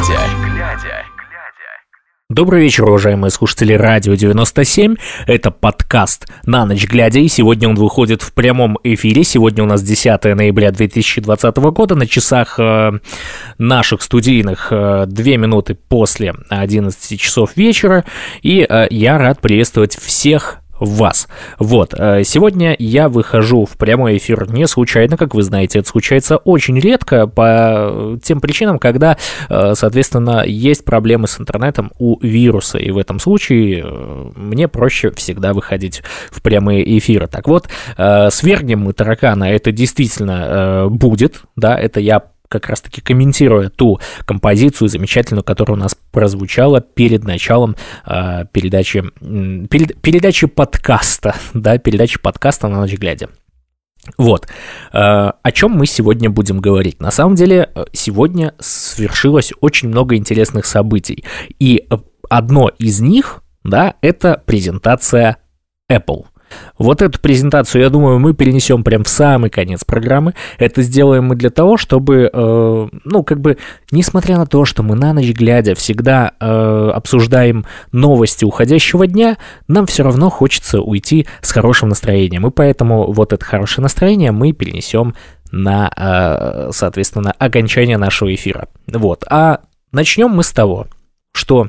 глядя. Добрый вечер, уважаемые слушатели Радио 97. Это подкаст «На ночь глядя», и сегодня он выходит в прямом эфире. Сегодня у нас 10 ноября 2020 года. На часах э, наших студийных э, 2 минуты после 11 часов вечера. И э, я рад приветствовать всех вас. Вот, э, сегодня я выхожу в прямой эфир не случайно, как вы знаете, это случается очень редко по тем причинам, когда, э, соответственно, есть проблемы с интернетом у вируса, и в этом случае э, мне проще всегда выходить в прямые эфиры. Так вот, свергнем мы таракана, это действительно будет, да, это я как раз-таки комментируя ту композицию замечательную, которая у нас прозвучала перед началом э, передачи, перед, передачи подкаста, да, передачи подкаста на ночь глядя. Вот, э, о чем мы сегодня будем говорить. На самом деле, сегодня свершилось очень много интересных событий, и одно из них, да, это презентация Apple. Вот эту презентацию, я думаю, мы перенесем прям в самый конец программы. Это сделаем мы для того, чтобы, э, ну, как бы, несмотря на то, что мы на ночь глядя всегда э, обсуждаем новости уходящего дня, нам все равно хочется уйти с хорошим настроением. И поэтому вот это хорошее настроение мы перенесем на, э, соответственно, окончание нашего эфира. Вот. А начнем мы с того, что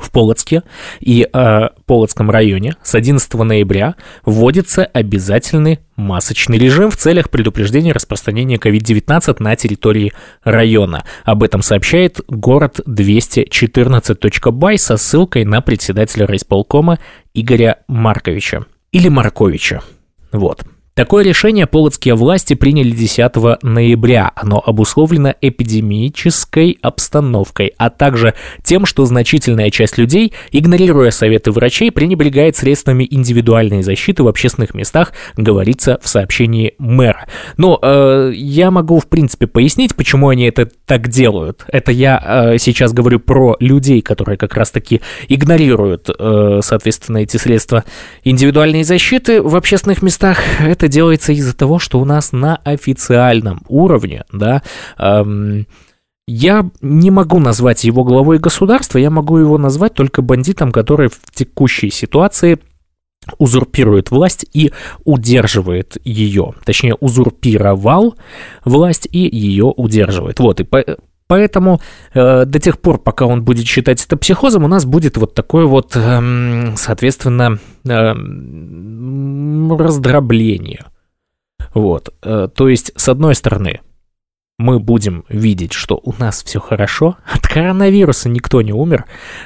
в Полоцке и э, Полоцком районе с 11 ноября вводится обязательный масочный режим в целях предупреждения распространения COVID-19 на территории района. Об этом сообщает город 214.бай со ссылкой на председателя райисполкома Игоря Марковича. Или Марковича. Вот. Такое решение полоцкие власти приняли 10 ноября. Оно обусловлено эпидемической обстановкой, а также тем, что значительная часть людей, игнорируя советы врачей, пренебрегает средствами индивидуальной защиты в общественных местах, говорится в сообщении мэра. Но э, я могу, в принципе, пояснить, почему они это так делают. Это я э, сейчас говорю про людей, которые как раз-таки игнорируют, э, соответственно, эти средства индивидуальной защиты в общественных местах. Это делается из-за того, что у нас на официальном уровне, да, эм, я не могу назвать его главой государства, я могу его назвать только бандитом, который в текущей ситуации узурпирует власть и удерживает ее. Точнее, узурпировал власть и ее удерживает. Вот, и Поэтому э, до тех пор, пока он будет считать это психозом, у нас будет вот такое вот, э, соответственно, э, раздробление. Вот. Э, то есть, с одной стороны, мы будем видеть, что у нас все хорошо. От коронавируса никто не умер,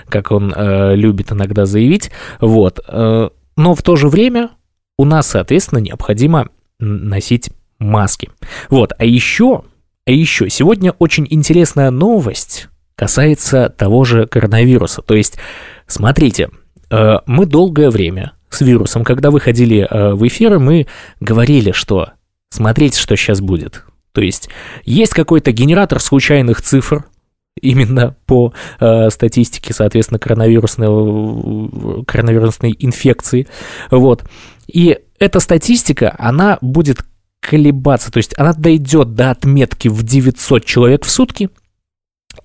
как он э, любит иногда заявить. Вот. Э, но в то же время у нас, соответственно, необходимо носить маски. Вот. А еще а еще сегодня очень интересная новость касается того же коронавируса. То есть, смотрите, э, мы долгое время с вирусом, когда выходили э, в эфиры, мы говорили, что смотрите, что сейчас будет. То есть, есть какой-то генератор случайных цифр, именно по э, статистике, соответственно, коронавирусной, коронавирусной инфекции. Вот. И эта статистика, она будет колебаться, то есть она дойдет до отметки в 900 человек в сутки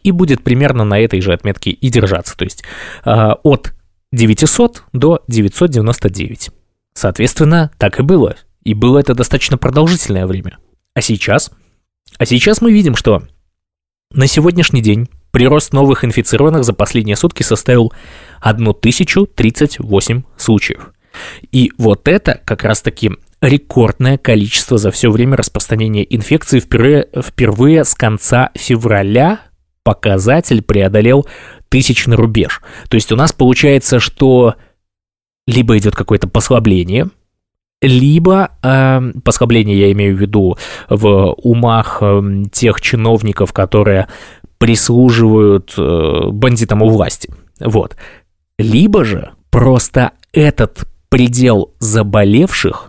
и будет примерно на этой же отметке и держаться, то есть э, от 900 до 999. Соответственно, так и было. И было это достаточно продолжительное время. А сейчас? А сейчас мы видим, что на сегодняшний день прирост новых инфицированных за последние сутки составил 1038 случаев. И вот это как раз-таки рекордное количество за все время распространения инфекции впервые, впервые с конца февраля показатель преодолел тысячный рубеж. То есть у нас получается, что либо идет какое-то послабление, либо э, послабление я имею в виду в умах э, тех чиновников, которые прислуживают э, бандитам у власти. Вот. Либо же просто этот предел заболевших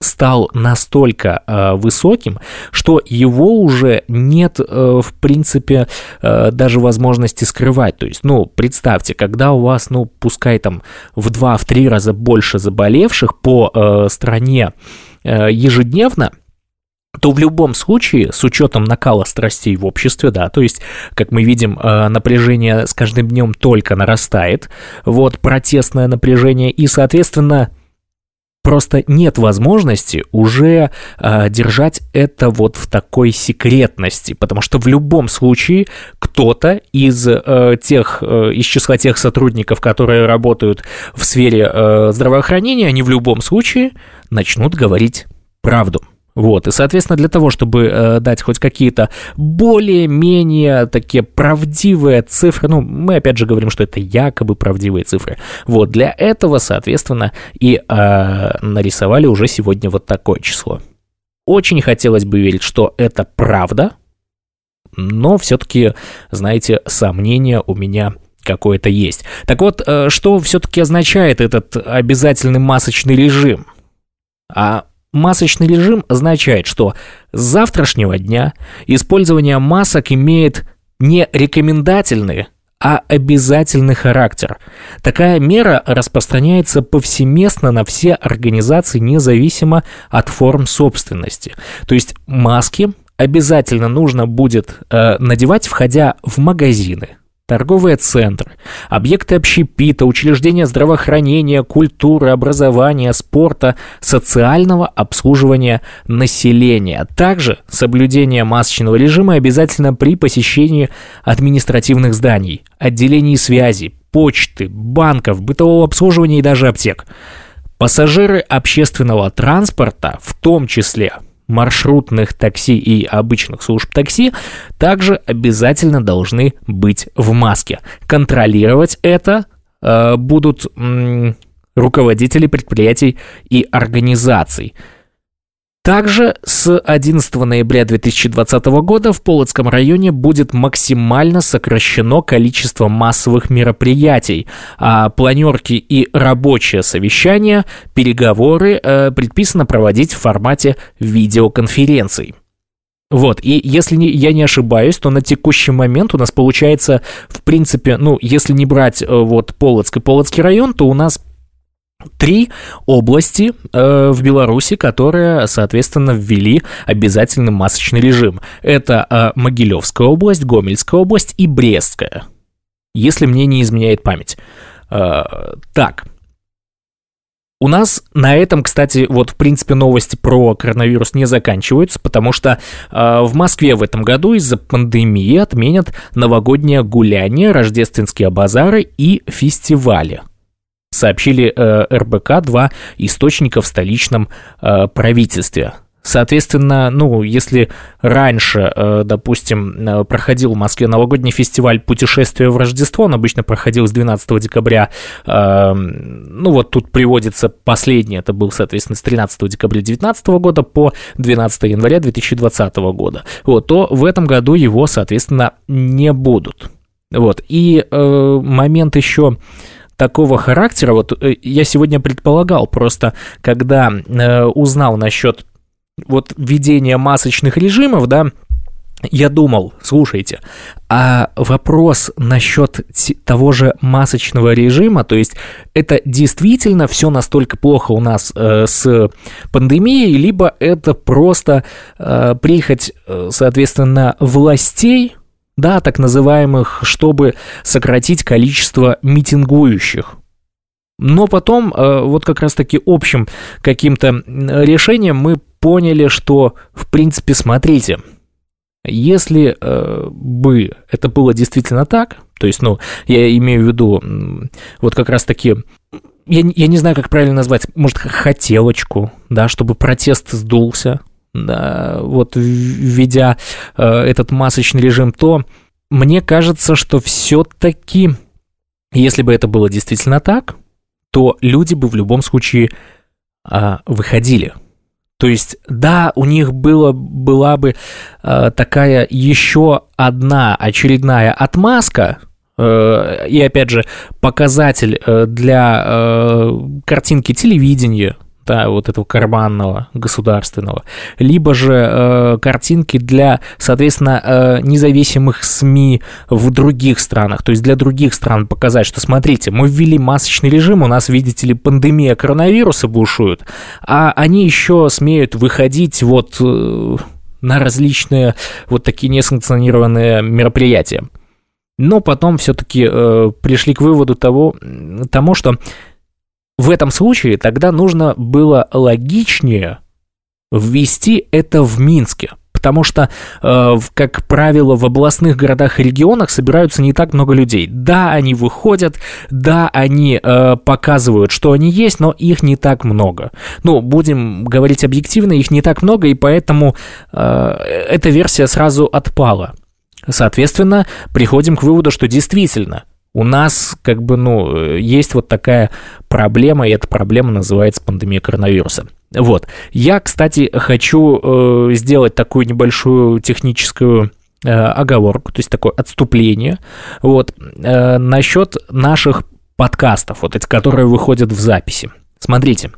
стал настолько э, высоким, что его уже нет, э, в принципе, э, даже возможности скрывать. То есть, ну, представьте, когда у вас, ну, пускай там в 2-3 раза больше заболевших по э, стране э, ежедневно, то в любом случае, с учетом накала страстей в обществе, да, то есть, как мы видим, э, напряжение с каждым днем только нарастает, вот, протестное напряжение, и, соответственно, просто нет возможности уже э, держать это вот в такой секретности, потому что в любом случае кто-то из э, тех, э, из числа тех сотрудников, которые работают в сфере э, здравоохранения, они в любом случае начнут говорить правду. Вот, и, соответственно, для того, чтобы э, дать хоть какие-то более-менее такие правдивые цифры, ну, мы опять же говорим, что это якобы правдивые цифры, вот, для этого, соответственно, и э, нарисовали уже сегодня вот такое число. Очень хотелось бы верить, что это правда, но все-таки, знаете, сомнения у меня какое-то есть. Так вот, э, что все-таки означает этот обязательный масочный режим? А Масочный режим означает, что с завтрашнего дня использование масок имеет не рекомендательный, а обязательный характер. Такая мера распространяется повсеместно на все организации, независимо от форм собственности. То есть маски обязательно нужно будет э, надевать, входя в магазины, торговые центры, объекты общепита, учреждения здравоохранения, культуры, образования, спорта, социального обслуживания населения. Также соблюдение масочного режима обязательно при посещении административных зданий, отделений связи, почты, банков, бытового обслуживания и даже аптек. Пассажиры общественного транспорта, в том числе маршрутных такси и обычных служб такси также обязательно должны быть в маске. Контролировать это э, будут м, руководители предприятий и организаций. Также с 11 ноября 2020 года в Полоцком районе будет максимально сокращено количество массовых мероприятий, а планерки и рабочие совещания, переговоры э, предписано проводить в формате видеоконференций. Вот, и если не, я не ошибаюсь, то на текущий момент у нас получается, в принципе, ну, если не брать э, вот Полоцк и Полоцкий район, то у нас три области э, в Беларуси, которые, соответственно, ввели обязательный масочный режим. Это э, Могилевская область, Гомельская область и Брестская, если мне не изменяет память. Э, так. У нас на этом, кстати, вот в принципе новости про коронавирус не заканчиваются, потому что э, в Москве в этом году из-за пандемии отменят новогоднее гуляние, рождественские базары и фестивали сообщили э, РБК два источника в столичном э, правительстве. Соответственно, ну, если раньше, э, допустим, э, проходил в Москве новогодний фестиваль «Путешествие в Рождество», он обычно проходил с 12 декабря, э, ну, вот тут приводится последний, это был, соответственно, с 13 декабря 2019 года по 12 января 2020 года, вот, то в этом году его, соответственно, не будут. Вот, и э, момент еще такого характера, вот э, я сегодня предполагал просто, когда э, узнал насчет вот введения масочных режимов, да, я думал, слушайте, а вопрос насчет того же масочного режима, то есть это действительно все настолько плохо у нас э, с пандемией, либо это просто э, прихоть, э, соответственно, властей, да, так называемых, чтобы сократить количество митингующих. Но потом, э, вот как раз-таки общим каким-то решением мы поняли, что, в принципе, смотрите, если э, бы это было действительно так, то есть, ну, я имею в виду вот как раз-таки я, я не знаю, как правильно назвать, может, хотелочку, да, чтобы протест сдулся, вот введя э, этот масочный режим, то мне кажется, что все-таки, если бы это было действительно так, то люди бы в любом случае э, выходили. То есть, да, у них было, была бы э, такая еще одна очередная отмазка, и опять же показатель для картинки телевидения, да, вот этого карманного государственного, либо же э, картинки для, соответственно, э, независимых СМИ в других странах, то есть для других стран показать, что смотрите, мы ввели масочный режим, у нас, видите ли, пандемия коронавируса бушует, а они еще смеют выходить вот э, на различные вот такие несанкционированные мероприятия. Но потом все-таки э, пришли к выводу того, тому, что в этом случае тогда нужно было логичнее ввести это в Минске. Потому что, э, как правило, в областных городах и регионах собираются не так много людей. Да, они выходят, да, они э, показывают, что они есть, но их не так много. Ну, будем говорить объективно, их не так много, и поэтому э, эта версия сразу отпала. Соответственно, приходим к выводу, что действительно у нас, как бы, ну, есть вот такая проблема, и эта проблема называется пандемия коронавируса. Вот. Я, кстати, хочу э, сделать такую небольшую техническую э, оговорку, то есть такое отступление, вот, э, насчет наших подкастов, вот эти, которые выходят в записи. Смотрите,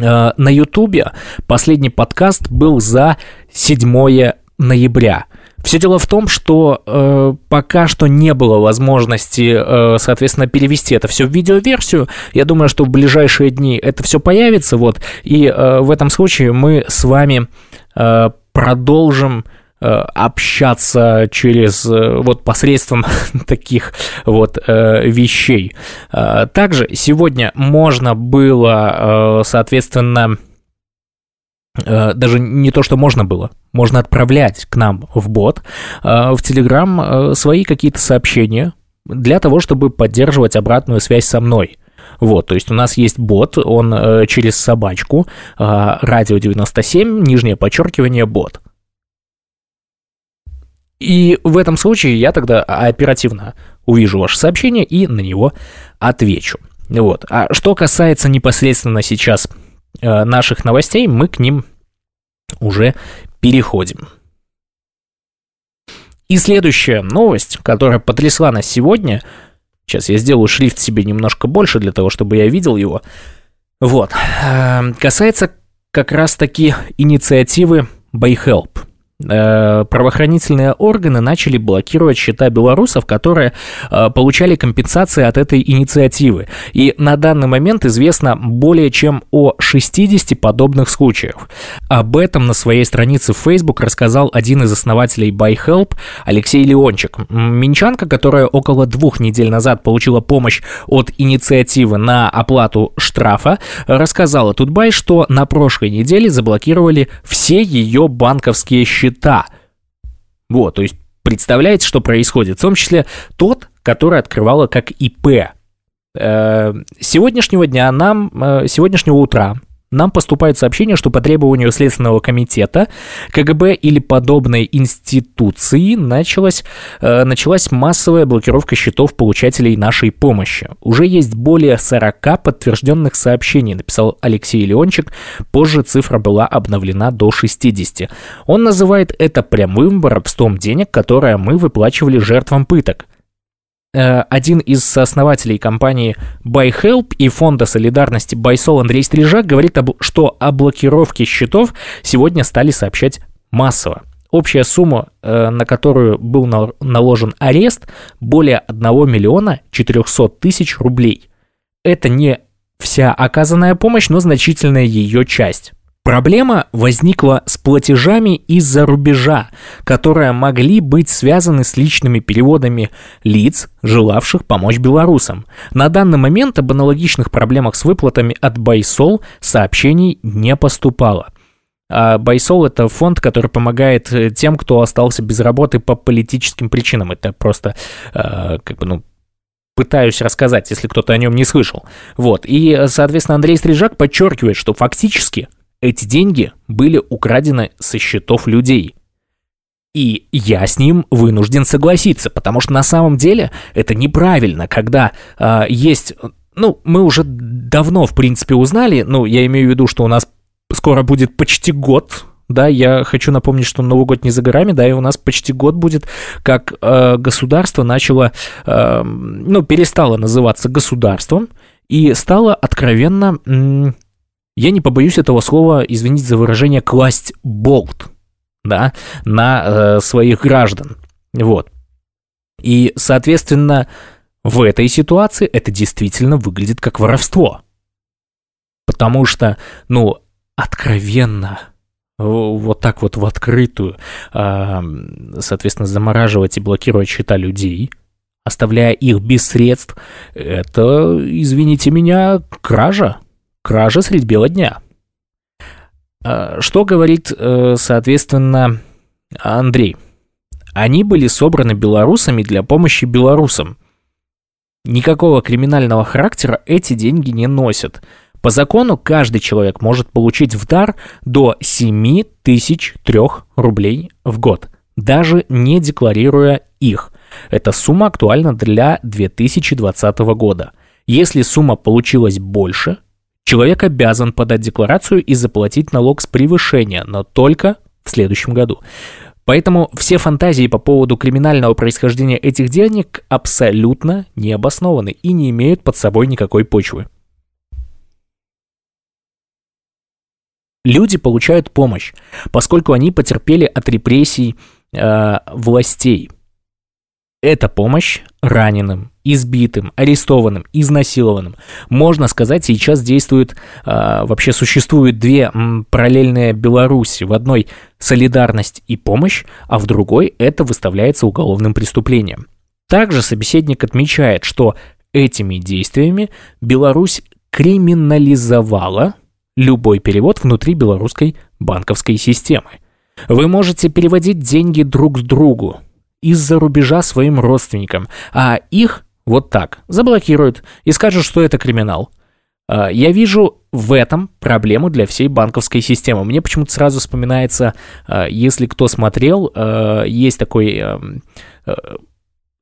э, на Ютубе последний подкаст был за 7 ноября – все дело в том, что э, пока что не было возможности, э, соответственно, перевести это все в видеоверсию. Я думаю, что в ближайшие дни это все появится, вот. И э, в этом случае мы с вами э, продолжим э, общаться через э, вот посредством таких вот э, вещей. Также сегодня можно было, соответственно, даже не то, что можно было, можно отправлять к нам в бот, э, в Телеграм э, свои какие-то сообщения для того, чтобы поддерживать обратную связь со мной. Вот, то есть у нас есть бот, он э, через собачку, э, радио 97, нижнее подчеркивание, бот. И в этом случае я тогда оперативно увижу ваше сообщение и на него отвечу. Вот. А что касается непосредственно сейчас Э, наших новостей, мы к ним уже переходим. И следующая новость, которая потрясла нас сегодня, сейчас я сделаю шрифт себе немножко больше для того, чтобы я видел его, вот, э, касается как раз-таки инициативы Э, правоохранительные органы начали блокировать счета белорусов, которые э, получали компенсации от этой инициативы. И на данный момент известно более чем о 60 подобных случаев. Об этом на своей странице в Facebook рассказал один из основателей BuyHelp Алексей Леончик. Минчанка, которая около двух недель назад получила помощь от инициативы на оплату штрафа, рассказала Тутбай, что на прошлой неделе заблокировали все ее банковские счета счета. Вот, то есть представляете, что происходит? В том числе тот, который открывала как ИП. Э, сегодняшнего дня нам, э, сегодняшнего утра нам поступает сообщение, что по требованию Следственного комитета КГБ или подобной институции началась, э, началась массовая блокировка счетов получателей нашей помощи. Уже есть более 40 подтвержденных сообщений, написал Алексей Леончик. Позже цифра была обновлена до 60. Он называет это прямым воровством денег, которое мы выплачивали жертвам пыток. Э, один из сооснователей компании BuyHelp и фонда солидарности BuySol Андрей Стрижак говорит, что о блокировке счетов сегодня стали сообщать массово. Общая сумма, э, на которую был наложен арест, более 1 миллиона 400 тысяч рублей. Это не вся оказанная помощь, но значительная ее часть. Проблема возникла с платежами из-за рубежа, которые могли быть связаны с личными переводами лиц, желавших помочь белорусам. На данный момент об аналогичных проблемах с выплатами от Байсол сообщений не поступало. А Байсол – это фонд, который помогает э, тем, кто остался без работы по политическим причинам. Это просто э, как бы, ну, пытаюсь рассказать, если кто-то о нем не слышал. Вот. И, соответственно, Андрей Стрижак подчеркивает, что фактически эти деньги были украдены со счетов людей. И я с ним вынужден согласиться, потому что на самом деле это неправильно, когда э, есть... Ну, мы уже давно, в принципе, узнали, ну, я имею в виду, что у нас скоро будет почти год да, я хочу напомнить, что Новый год не за горами, да, и у нас почти год будет, как э, государство начало, э, ну, перестало называться государством и стало откровенно я не побоюсь этого слова, извините за выражение, класть болт, да, на э, своих граждан. Вот. И, соответственно, в этой ситуации это действительно выглядит как воровство. Потому что, ну, откровенно, вот так вот в открытую, соответственно, замораживать и блокировать счета людей, оставляя их без средств, это, извините меня, кража. Кража средь бела дня. А, что говорит, э, соответственно, Андрей? Они были собраны белорусами для помощи белорусам. Никакого криминального характера эти деньги не носят. По закону каждый человек может получить в дар до 7003 рублей в год, даже не декларируя их. Эта сумма актуальна для 2020 года. Если сумма получилась больше, человек обязан подать декларацию и заплатить налог с превышения, но только в следующем году. Поэтому все фантазии по поводу криминального происхождения этих денег абсолютно не обоснованы и не имеют под собой никакой почвы. Люди получают помощь, поскольку они потерпели от репрессий э, властей. Это помощь раненым, избитым, арестованным, изнасилованным. Можно сказать, сейчас действует, э, вообще существуют две м, параллельные Беларуси. В одной солидарность и помощь, а в другой это выставляется уголовным преступлением. Также собеседник отмечает, что этими действиями Беларусь криминализовала любой перевод внутри белорусской банковской системы. Вы можете переводить деньги друг к другу из-за рубежа своим родственникам, а их вот так заблокируют и скажут, что это криминал. А, я вижу в этом проблему для всей банковской системы. Мне почему-то сразу вспоминается, а, если кто смотрел, а, есть такой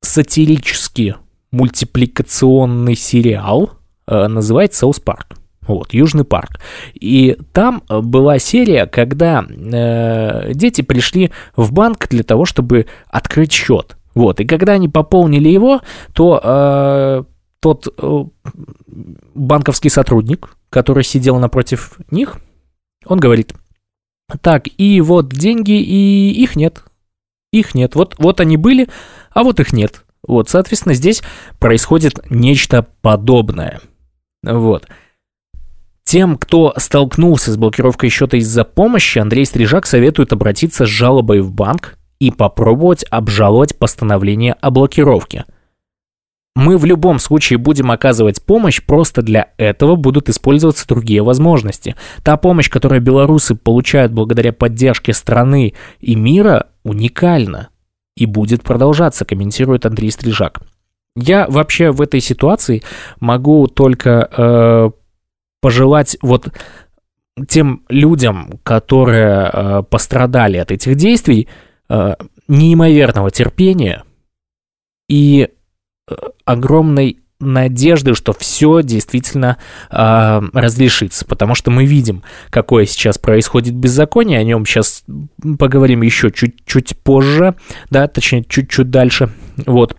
сатирический мультипликационный сериал, называется «South Park». Вот, Южный парк. И там была серия, когда э, дети пришли в банк для того, чтобы открыть счет. Вот, и когда они пополнили его, то э, тот э, банковский сотрудник, который сидел напротив них, он говорит, так, и вот деньги, и их нет. Их нет. Вот, вот они были, а вот их нет. Вот, соответственно, здесь происходит нечто подобное. Вот. Тем, кто столкнулся с блокировкой счета из-за помощи, Андрей Стрижак советует обратиться с жалобой в банк и попробовать обжаловать постановление о блокировке. Мы в любом случае будем оказывать помощь, просто для этого будут использоваться другие возможности. Та помощь, которую белорусы получают благодаря поддержке страны и мира, уникальна и будет продолжаться, комментирует Андрей Стрижак. Я вообще в этой ситуации могу только э, пожелать вот тем людям, которые э, пострадали от этих действий, э, неимоверного терпения и э, огромной надежды, что все действительно э, разрешится, потому что мы видим, какое сейчас происходит беззаконие, о нем сейчас поговорим еще чуть-чуть позже, да, точнее чуть-чуть дальше, вот.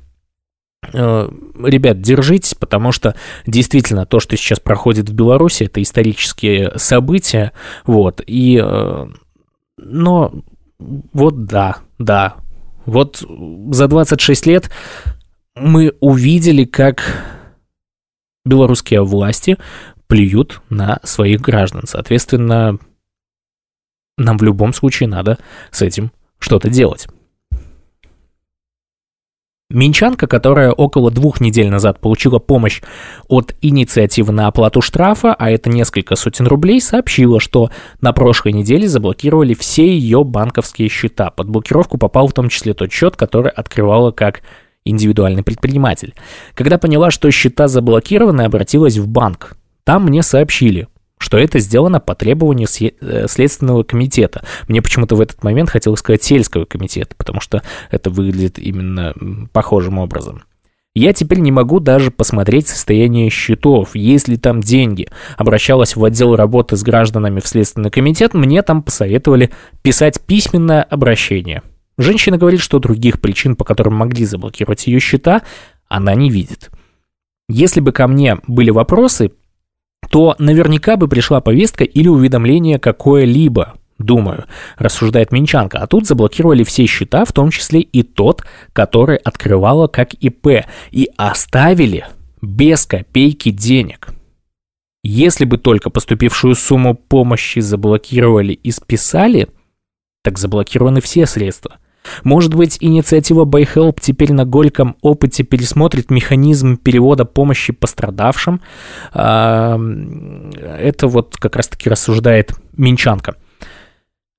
Э, ребят, держитесь, потому что действительно то, что сейчас проходит в Беларуси, это исторические события, вот, и, э, но, вот да, да, вот за 26 лет мы увидели, как белорусские власти плюют на своих граждан, соответственно, нам в любом случае надо с этим что-то делать. Минчанка, которая около двух недель назад получила помощь от инициативы на оплату штрафа, а это несколько сотен рублей, сообщила, что на прошлой неделе заблокировали все ее банковские счета. Под блокировку попал в том числе тот счет, который открывала как индивидуальный предприниматель. Когда поняла, что счета заблокированы, обратилась в банк. Там мне сообщили, что это сделано по требованию э, Следственного комитета. Мне почему-то в этот момент хотелось сказать сельского комитета, потому что это выглядит именно похожим образом. Я теперь не могу даже посмотреть состояние счетов, есть ли там деньги. Обращалась в отдел работы с гражданами в Следственный комитет, мне там посоветовали писать письменное обращение. Женщина говорит, что других причин, по которым могли заблокировать ее счета, она не видит. Если бы ко мне были вопросы, то наверняка бы пришла повестка или уведомление какое-либо, думаю, рассуждает Минчанка. А тут заблокировали все счета, в том числе и тот, который открывала как ИП, и оставили без копейки денег. Если бы только поступившую сумму помощи заблокировали и списали, так заблокированы все средства. Может быть, инициатива BuyHelp теперь на горьком опыте пересмотрит механизм перевода помощи пострадавшим. Это вот как раз-таки рассуждает Минчанка.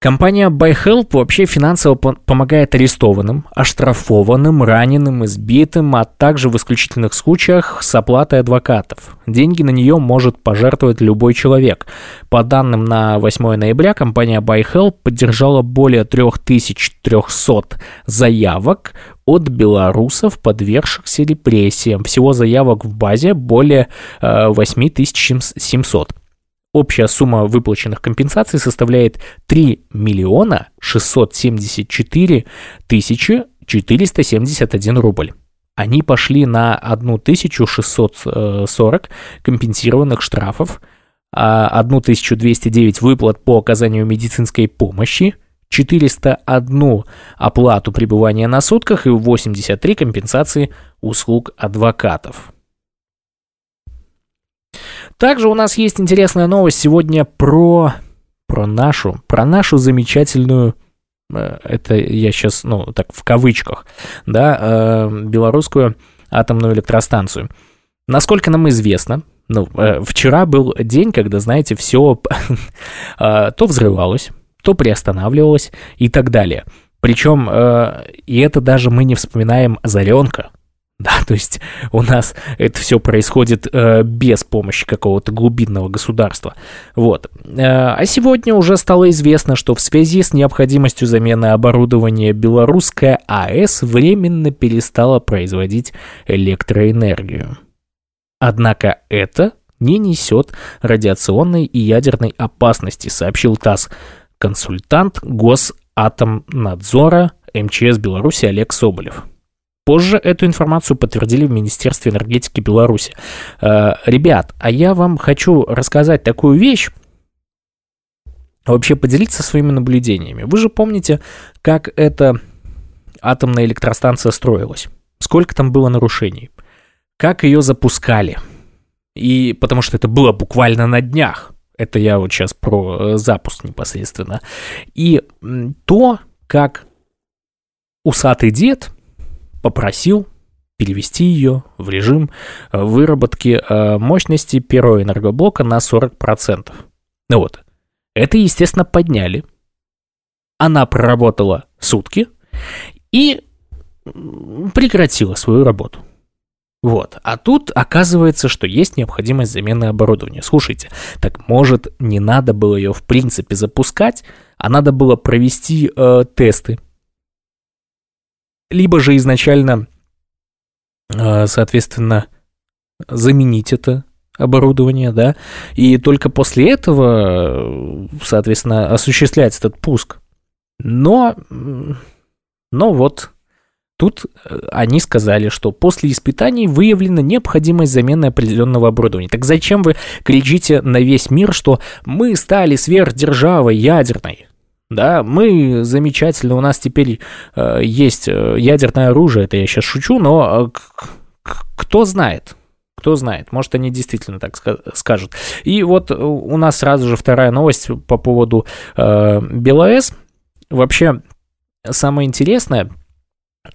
Компания BuyHelp вообще финансово помогает арестованным, оштрафованным, раненым, избитым, а также в исключительных случаях с оплатой адвокатов. Деньги на нее может пожертвовать любой человек. По данным на 8 ноября, компания BuyHelp поддержала более 3300 заявок от белорусов, подвергшихся репрессиям. Всего заявок в базе более 8700. Общая сумма выплаченных компенсаций составляет 3 миллиона 674 тысячи 471 рубль. Они пошли на 1640 компенсированных штрафов, 1209 а выплат по оказанию медицинской помощи, 401 оплату пребывания на сутках и 83 компенсации услуг адвокатов. Также у нас есть интересная новость сегодня про, про нашу, про нашу замечательную э, это я сейчас, ну, так, в кавычках, да, э, белорусскую атомную электростанцию. Насколько нам известно, ну, э, вчера был день, когда, знаете, все то взрывалось, то приостанавливалось и так далее. Причем, и это даже мы не вспоминаем Заренка, да, то есть у нас это все происходит э, без помощи какого-то глубинного государства. Вот. Э, а сегодня уже стало известно, что в связи с необходимостью замены оборудования белорусская АЭС временно перестала производить электроэнергию. Однако это не несет радиационной и ядерной опасности, сообщил ТАСС консультант Госатомнадзора МЧС Беларуси Олег Соболев. Позже эту информацию подтвердили в Министерстве энергетики Беларуси. Э, ребят, а я вам хочу рассказать такую вещь, вообще поделиться своими наблюдениями. Вы же помните, как эта атомная электростанция строилась? Сколько там было нарушений? Как ее запускали? И потому что это было буквально на днях. Это я вот сейчас про э, запуск непосредственно. И то, как усатый дед попросил перевести ее в режим э, выработки э, мощности первого энергоблока на 40%. Ну вот. Это, естественно, подняли. Она проработала сутки и прекратила свою работу. Вот. А тут оказывается, что есть необходимость замены оборудования. Слушайте, так может не надо было ее в принципе запускать, а надо было провести э, тесты, либо же изначально, а, соответственно, заменить это оборудование, да, и только после этого, соответственно, осуществлять этот пуск. Но, но вот Тут э, они сказали, что после испытаний выявлена необходимость замены определенного оборудования. Так зачем вы кричите на весь мир, что мы стали сверхдержавой ядерной? Да, мы замечательно, у нас теперь э, есть э, ядерное оружие, это я сейчас шучу, но э, кто знает, кто знает, может они действительно так скажут. И вот у нас сразу же вторая новость по поводу э, БелАЭС. Вообще, самое интересное,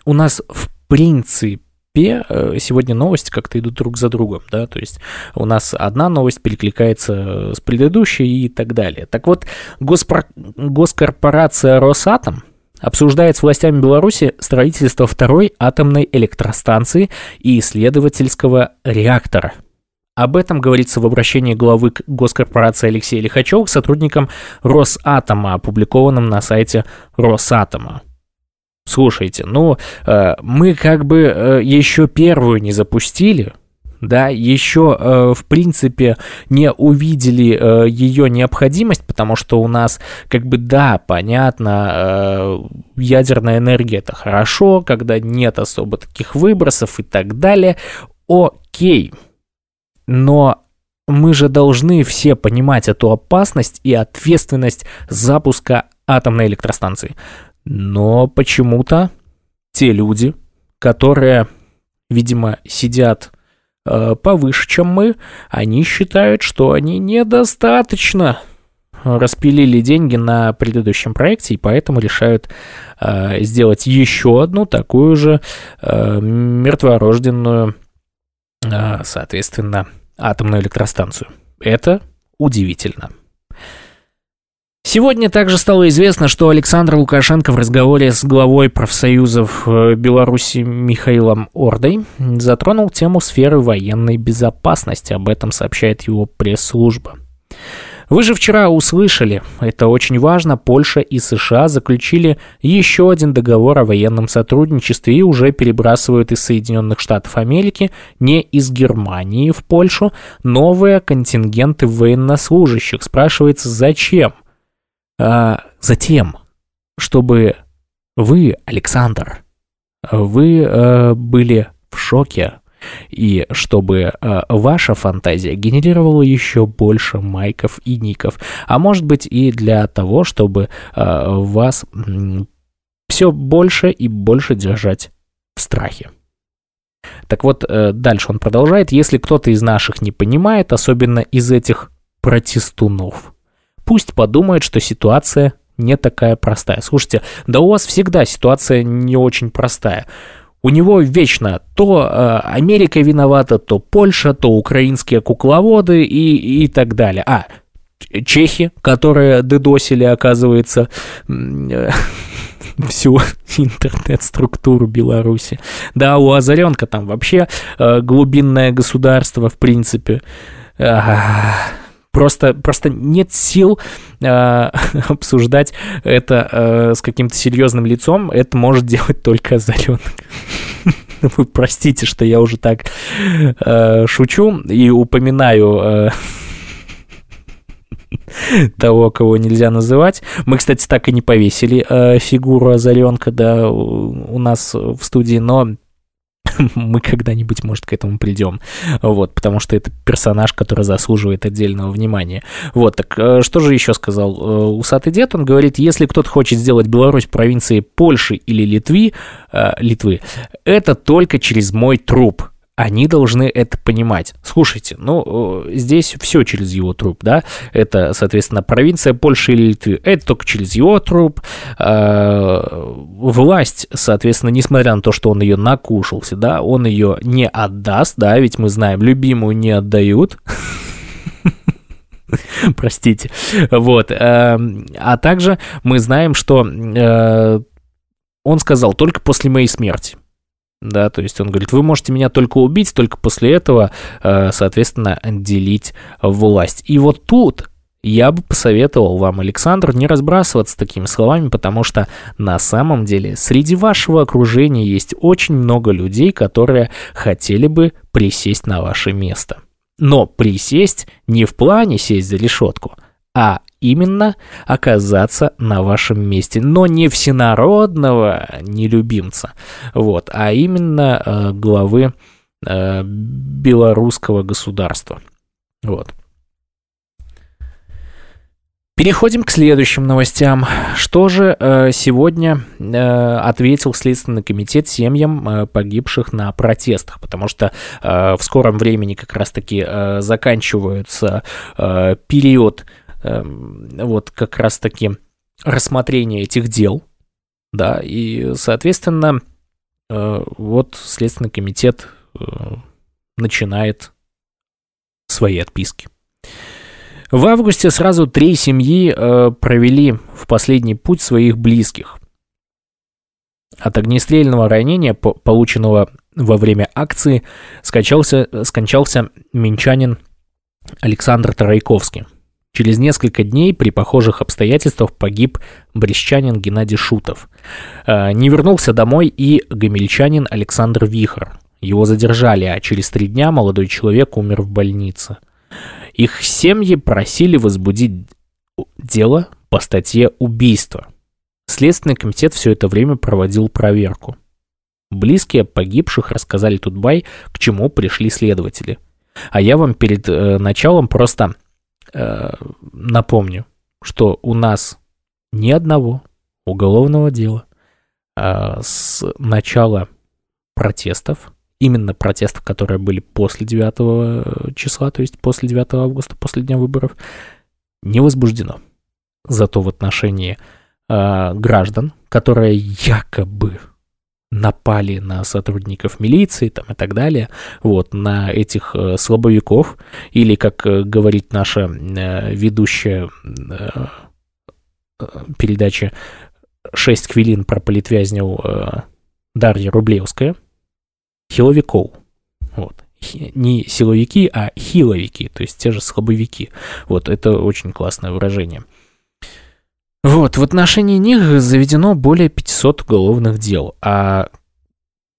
у нас в принципе Москве э, сегодня новости как-то идут друг за другом, да, то есть у нас одна новость перекликается с предыдущей и так далее. Так вот, госпро... госкорпорация Росатом обсуждает с властями Беларуси строительство второй атомной электростанции и исследовательского реактора. Об этом говорится в обращении главы госкорпорации Алексея Лихачева к сотрудникам Росатома, опубликованном на сайте Росатома слушайте, ну, э, мы как бы э, еще первую не запустили, да, еще, э, в принципе, не увидели э, ее необходимость, потому что у нас, как бы, да, понятно, э, ядерная энергия это хорошо, когда нет особо таких выбросов и так далее, окей, но мы же должны все понимать эту опасность и ответственность запуска атомной электростанции. Но почему-то те люди, которые, видимо, сидят э, повыше, чем мы, они считают, что они недостаточно распилили деньги на предыдущем проекте, и поэтому решают э, сделать еще одну такую же э, мертворожденную, э, соответственно, атомную электростанцию. Это удивительно. Сегодня также стало известно, что Александр Лукашенко в разговоре с главой профсоюзов э, Беларуси Михаилом Ордой затронул тему сферы военной безопасности. Об этом сообщает его пресс-служба. Вы же вчера услышали, это очень важно, Польша и США заключили еще один договор о военном сотрудничестве и уже перебрасывают из Соединенных Штатов Америки, не из Германии в Польшу, новые контингенты военнослужащих. Спрашивается, зачем? А, затем, чтобы вы, Александр, вы э, были в шоке и чтобы э, ваша фантазия генерировала еще больше майков и ников, а может быть и для того, чтобы э, вас э, все больше и больше держать в страхе. Так вот, э, дальше он продолжает. Если кто-то из наших не понимает, особенно из этих протестунов, пусть подумает, что ситуация не такая простая. Слушайте, да у вас всегда ситуация не очень простая у него вечно то э, Америка виновата, то Польша, то украинские кукловоды и, и так далее. А, чехи, которые дедосили, оказывается, всю интернет-структуру Беларуси. Да, у Озаренка там вообще э, глубинное государство, в принципе. Просто, просто нет сил э, обсуждать это э, с каким-то серьезным лицом. Это может делать только озаренок. Вы простите, что я уже так э, шучу и упоминаю... Э, того, кого нельзя называть. Мы, кстати, так и не повесили э, фигуру Озаренка, да, у, у нас в студии, но мы когда-нибудь, может, к этому придем. Вот, потому что это персонаж, который заслуживает отдельного внимания. Вот, так э, что же еще сказал э, усатый дед? Он говорит, если кто-то хочет сделать Беларусь провинцией Польши или Литвы, э, Литвы, это только через мой труп они должны это понимать. Слушайте, ну, здесь все через его труп, да, это, соответственно, провинция Польши или Литвы, это только через его труп. А, власть, соответственно, несмотря на то, что он ее накушался, да, он ее не отдаст, да, ведь мы знаем, любимую не отдают. Простите. Вот. Эм, а также мы знаем, что э, он сказал только после моей смерти. Да, то есть он говорит, вы можете меня только убить, только после этого, э, соответственно, делить власть. И вот тут я бы посоветовал вам, Александр, не разбрасываться такими словами, потому что на самом деле среди вашего окружения есть очень много людей, которые хотели бы присесть на ваше место. Но присесть не в плане сесть за решетку, а именно оказаться на вашем месте, но не всенародного нелюбимца, вот, а именно э, главы э, белорусского государства. Вот. Переходим к следующим новостям. Что же э, сегодня э, ответил Следственный комитет семьям э, погибших на протестах? Потому что э, в скором времени как раз-таки э, заканчивается э, период вот как раз-таки рассмотрение этих дел, да, и, соответственно, э, вот Следственный комитет э, начинает свои отписки. В августе сразу три семьи э, провели в последний путь своих близких. От огнестрельного ранения, полученного во время акции, скончался, скончался минчанин Александр Тарайковский – Через несколько дней при похожих обстоятельствах погиб брещанин Геннадий Шутов. Э, не вернулся домой и гамельчанин Александр Вихр. Его задержали, а через три дня молодой человек умер в больнице. Их семьи просили возбудить дело по статье «Убийство». Следственный комитет все это время проводил проверку. Близкие погибших рассказали Тутбай, к чему пришли следователи – А я вам перед э, началом просто напомню, что у нас ни одного уголовного дела э, с начала протестов, именно протестов, которые были после 9 числа, то есть после 9 августа, после дня выборов, не возбуждено. Зато в отношении э, граждан, которые якобы напали на сотрудников милиции там, и так далее, вот, на этих э, слабовиков, или, как э, говорит наша э, ведущая э, э передачи «6 хвилин» про политвязню э, Дарья Рублевская, хиловиков. Вот. Не силовики, а хиловики, то есть те же слабовики. Вот, это очень классное выражение. Вот, в отношении них заведено более 500 уголовных дел, а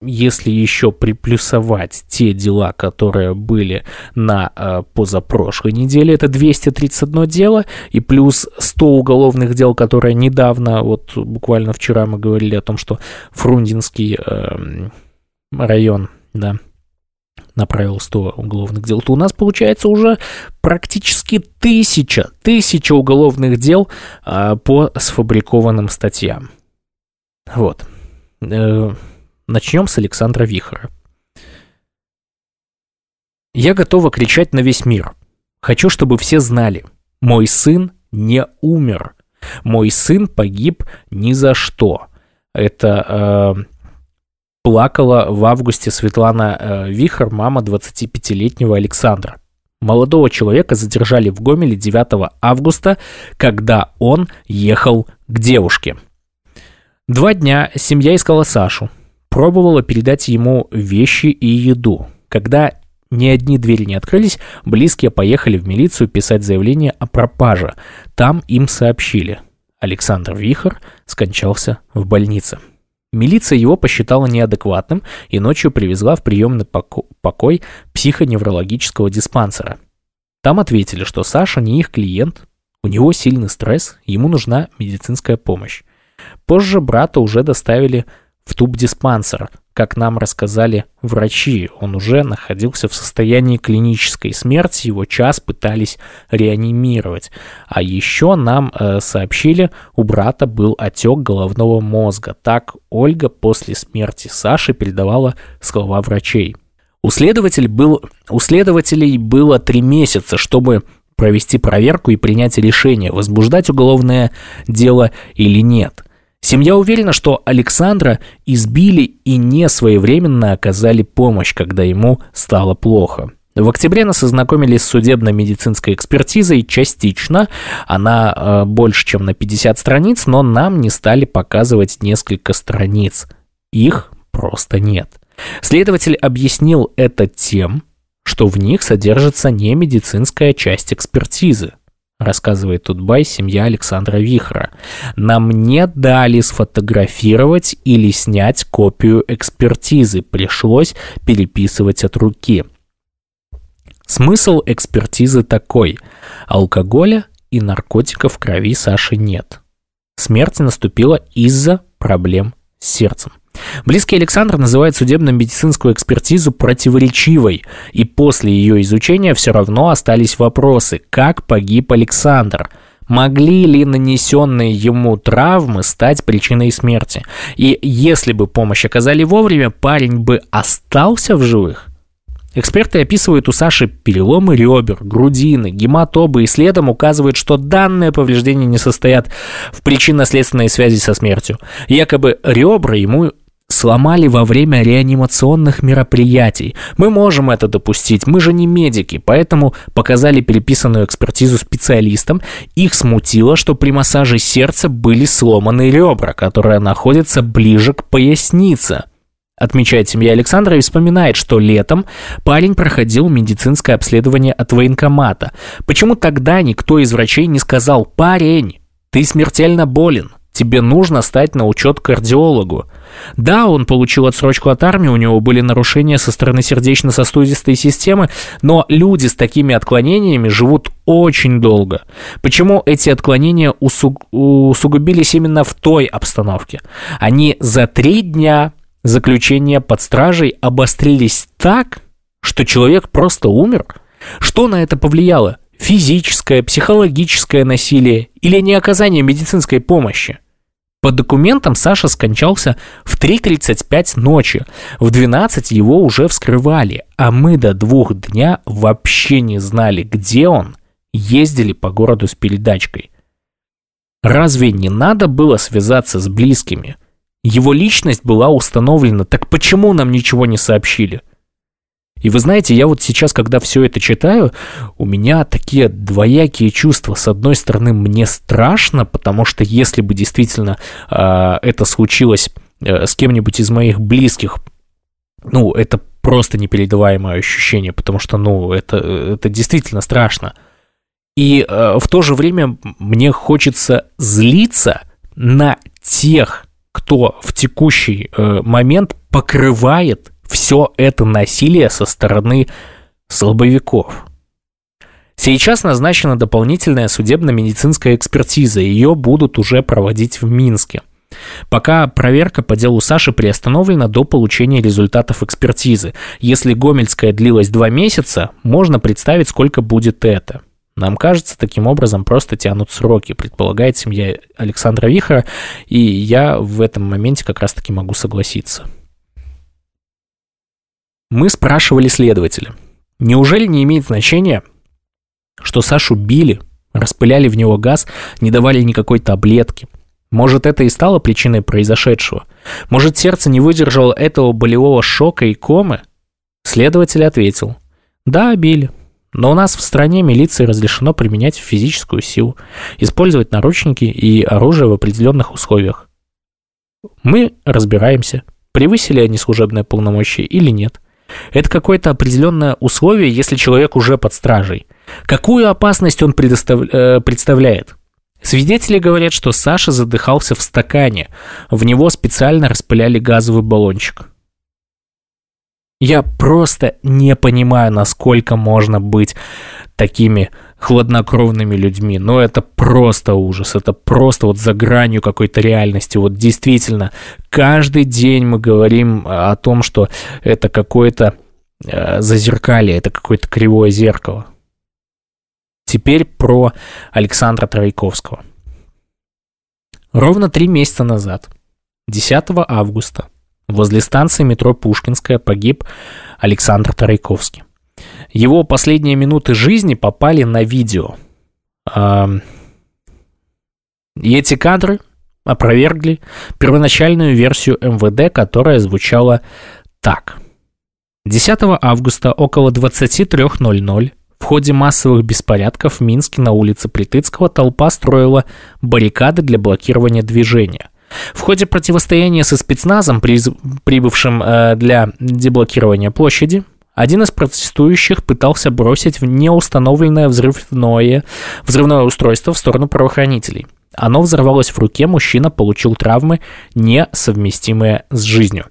если еще приплюсовать те дела, которые были на э, позапрошлой неделе, это 231 дело, и плюс 100 уголовных дел, которые недавно, вот буквально вчера мы говорили о том, что Фрунзенский э, район, да, направил 100 уголовных дел, то у нас получается уже практически тысяча, тысяча уголовных дел а, по сфабрикованным статьям. Вот. Э, начнем с Александра Вихора. Я готова кричать на весь мир. Хочу, чтобы все знали. Мой сын не умер. Мой сын погиб ни за что. Это э, плакала в августе Светлана э, Вихр, мама 25-летнего Александра. Молодого человека задержали в Гомеле 9 августа, когда он ехал к девушке. Два дня семья искала Сашу, пробовала передать ему вещи и еду. Когда ни одни двери не открылись, близкие поехали в милицию писать заявление о пропаже. Там им сообщили. Александр Вихр скончался в больнице. Милиция его посчитала неадекватным и ночью привезла в приемный покой психоневрологического диспансера. Там ответили, что Саша не их клиент, у него сильный стресс, ему нужна медицинская помощь. Позже брата уже доставили в туб-диспансер, как нам рассказали врачи, он уже находился в состоянии клинической смерти, его час пытались реанимировать. А еще нам э, сообщили, у брата был отек головного мозга. Так Ольга после смерти Саши передавала слова врачей. У, следователь был, у следователей было три месяца, чтобы провести проверку и принять решение, возбуждать уголовное дело или нет – Семья уверена, что Александра избили и не своевременно оказали помощь, когда ему стало плохо. В октябре нас ознакомились с судебно-медицинской экспертизой частично. Она э, больше, чем на 50 страниц, но нам не стали показывать несколько страниц. Их просто нет. Следователь объяснил это тем, что в них содержится не медицинская часть экспертизы рассказывает Тутбай, семья Александра Вихра. Нам не дали сфотографировать или снять копию экспертизы, пришлось переписывать от руки. Смысл экспертизы такой. Алкоголя и наркотиков в крови Саши нет. Смерть наступила из-за проблем с сердцем. Близкий Александр называет судебно-медицинскую экспертизу противоречивой, и после ее изучения все равно остались вопросы, как погиб Александр, могли ли нанесенные ему травмы стать причиной смерти, и если бы помощь оказали вовремя, парень бы остался в живых? Эксперты описывают у Саши переломы ребер, грудины, гематобы и следом указывают, что данные повреждения не состоят в причинно-следственной связи со смертью. Якобы ребра ему сломали во время реанимационных мероприятий. Мы можем это допустить, мы же не медики, поэтому показали переписанную экспертизу специалистам. Их смутило, что при массаже сердца были сломаны ребра, которые находятся ближе к пояснице. Отмечает семья Александра и вспоминает, что летом парень проходил медицинское обследование от военкомата. Почему тогда никто из врачей не сказал «Парень, ты смертельно болен, тебе нужно стать на учет кардиологу»? Да, он получил отсрочку от армии, у него были нарушения со стороны сердечно-сосудистой системы, но люди с такими отклонениями живут очень долго. Почему эти отклонения усуг... усугубились именно в той обстановке? Они за три дня заключения под стражей обострились так, Что человек просто умер? Что на это повлияло? Физическое, психологическое насилие или не оказание медицинской помощи? По документам Саша скончался в 3.35 ночи. В 12 его уже вскрывали, а мы до двух дня вообще не знали, где он. Ездили по городу с передачкой. Разве не надо было связаться с близкими? Его личность была установлена, так почему нам ничего не сообщили? И вы знаете, я вот сейчас, когда все это читаю, у меня такие двоякие чувства. С одной стороны, мне страшно, потому что если бы действительно э, это случилось э, с кем-нибудь из моих близких, ну, это просто непередаваемое ощущение, потому что, ну, это, это действительно страшно. И э, в то же время мне хочется злиться на тех, кто в текущий э, момент покрывает все это насилие со стороны слабовиков. Сейчас назначена дополнительная судебно-медицинская экспертиза, ее будут уже проводить в Минске. Пока проверка по делу Саши приостановлена до получения результатов экспертизы. Если Гомельская длилась два месяца, можно представить, сколько будет это. Нам кажется, таким образом просто тянут сроки, предполагает семья Александра Вихара, и я в этом моменте как раз-таки могу согласиться. Мы спрашивали следователя, неужели не имеет значения, что Сашу били, распыляли в него газ, не давали никакой таблетки? Может, это и стало причиной произошедшего? Может, сердце не выдержало этого болевого шока и комы? Следователь ответил, да, били. Но у нас в стране милиции разрешено применять физическую силу, использовать наручники и оружие в определенных условиях. Мы разбираемся, превысили они служебное полномочие или нет – это какое-то определенное условие, если человек уже под стражей. Какую опасность он предостав... э, представляет? Свидетели говорят, что Саша задыхался в стакане. В него специально распыляли газовый баллончик. Я просто не понимаю, насколько можно быть такими хладнокровными людьми. Но это просто ужас, это просто вот за гранью какой-то реальности. Вот действительно, каждый день мы говорим о том, что это какое-то э, зазеркалье, это какое-то кривое зеркало. Теперь про Александра Трояковского. Ровно три месяца назад, 10 августа, возле станции метро Пушкинская погиб Александр Тарайковский. Его последние минуты жизни попали на видео. И эти кадры опровергли первоначальную версию МВД, которая звучала так. 10 августа около 23.00 в ходе массовых беспорядков в Минске на улице Плитыцкого толпа строила баррикады для блокирования движения. В ходе противостояния со спецназом, прибывшим э, для деблокирования площади, один из протестующих пытался бросить в неустановленное взрывное, взрывное устройство в сторону правоохранителей. Оно взорвалось в руке, мужчина получил травмы, несовместимые с жизнью.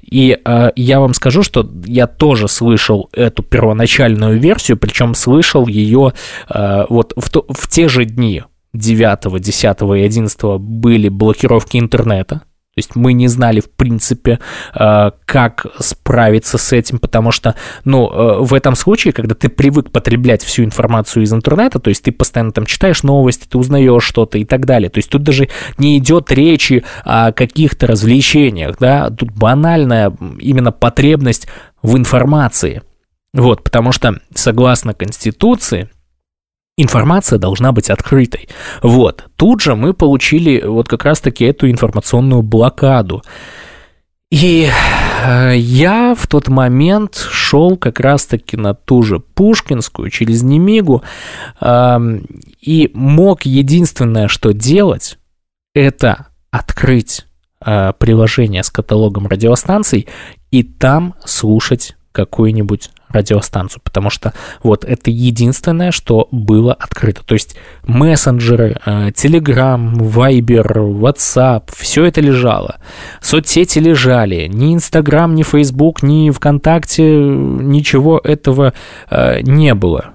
И э, я вам скажу, что я тоже слышал эту первоначальную версию, причем слышал ее э, вот в, то, в те же дни 9, 10 и 11 были блокировки интернета, то есть мы не знали, в принципе, э, как справиться с этим, потому что, ну, э, в этом случае, когда ты привык потреблять всю информацию из интернета, то есть ты постоянно там читаешь новости, ты узнаешь что-то и так далее. То есть тут даже не идет речи о каких-то развлечениях, да, тут банальная именно потребность в информации. Вот, потому что, согласно Конституции, информация должна быть открытой. Вот, тут же мы получили вот как раз-таки эту информационную блокаду. И э, я в тот момент шел как раз-таки на ту же Пушкинскую через Немигу э, и мог единственное, что делать, это открыть э, приложение с каталогом радиостанций и там слушать какую-нибудь радиостанцию, потому что вот это единственное, что было открыто. То есть мессенджеры, э, Telegram, Viber, WhatsApp, все это лежало. Соцсети лежали. Ни Инстаграм, ни Facebook, ни ВКонтакте, ничего этого э, не было.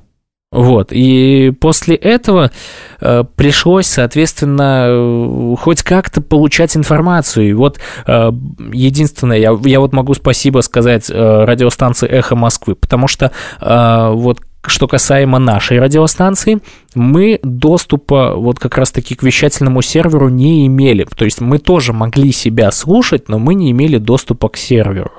Вот, и после этого э, пришлось, соответственно, э, хоть как-то получать информацию. И вот э, единственное, я, я вот могу спасибо сказать э, радиостанции «Эхо Москвы», потому что э, вот что касаемо нашей радиостанции, мы доступа вот как раз-таки к вещательному серверу не имели. То есть мы тоже могли себя слушать, но мы не имели доступа к серверу.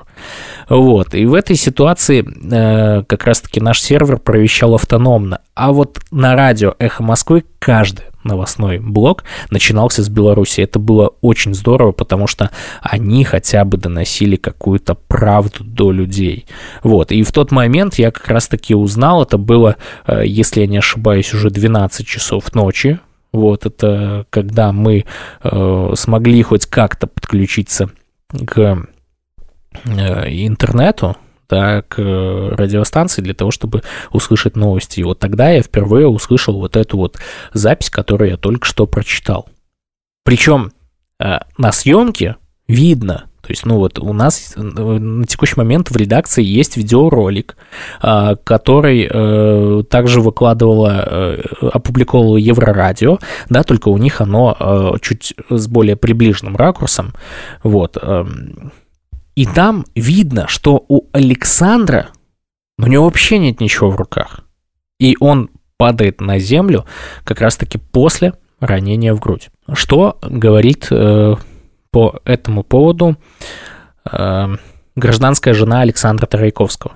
Вот. И в этой ситуации э, как раз-таки наш сервер провещал автономно. А вот на радио «Эхо Москвы» каждый новостной блок начинался с Беларуси. Это было очень здорово, потому что они хотя бы доносили какую-то правду до людей. Вот. И в тот момент я как раз-таки узнал, это было, э, если я не ошибаюсь, уже 12 часов ночи. Вот это когда мы э, смогли хоть как-то подключиться к интернету, да, к радиостанции для того, чтобы услышать новости. И вот тогда я впервые услышал вот эту вот запись, которую я только что прочитал. Причем э, на съемке видно, то есть, ну вот у нас э, на текущий момент в редакции есть видеоролик, который также выкладывала, опубликовала Еврорадио, да, только у них оно чуть с более приближенным ракурсом, вот, эм, и там видно, что у Александра, у него вообще нет ничего в руках. И он падает на землю как раз-таки после ранения в грудь. Что говорит э, по этому поводу э, гражданская жена Александра Тарайковского?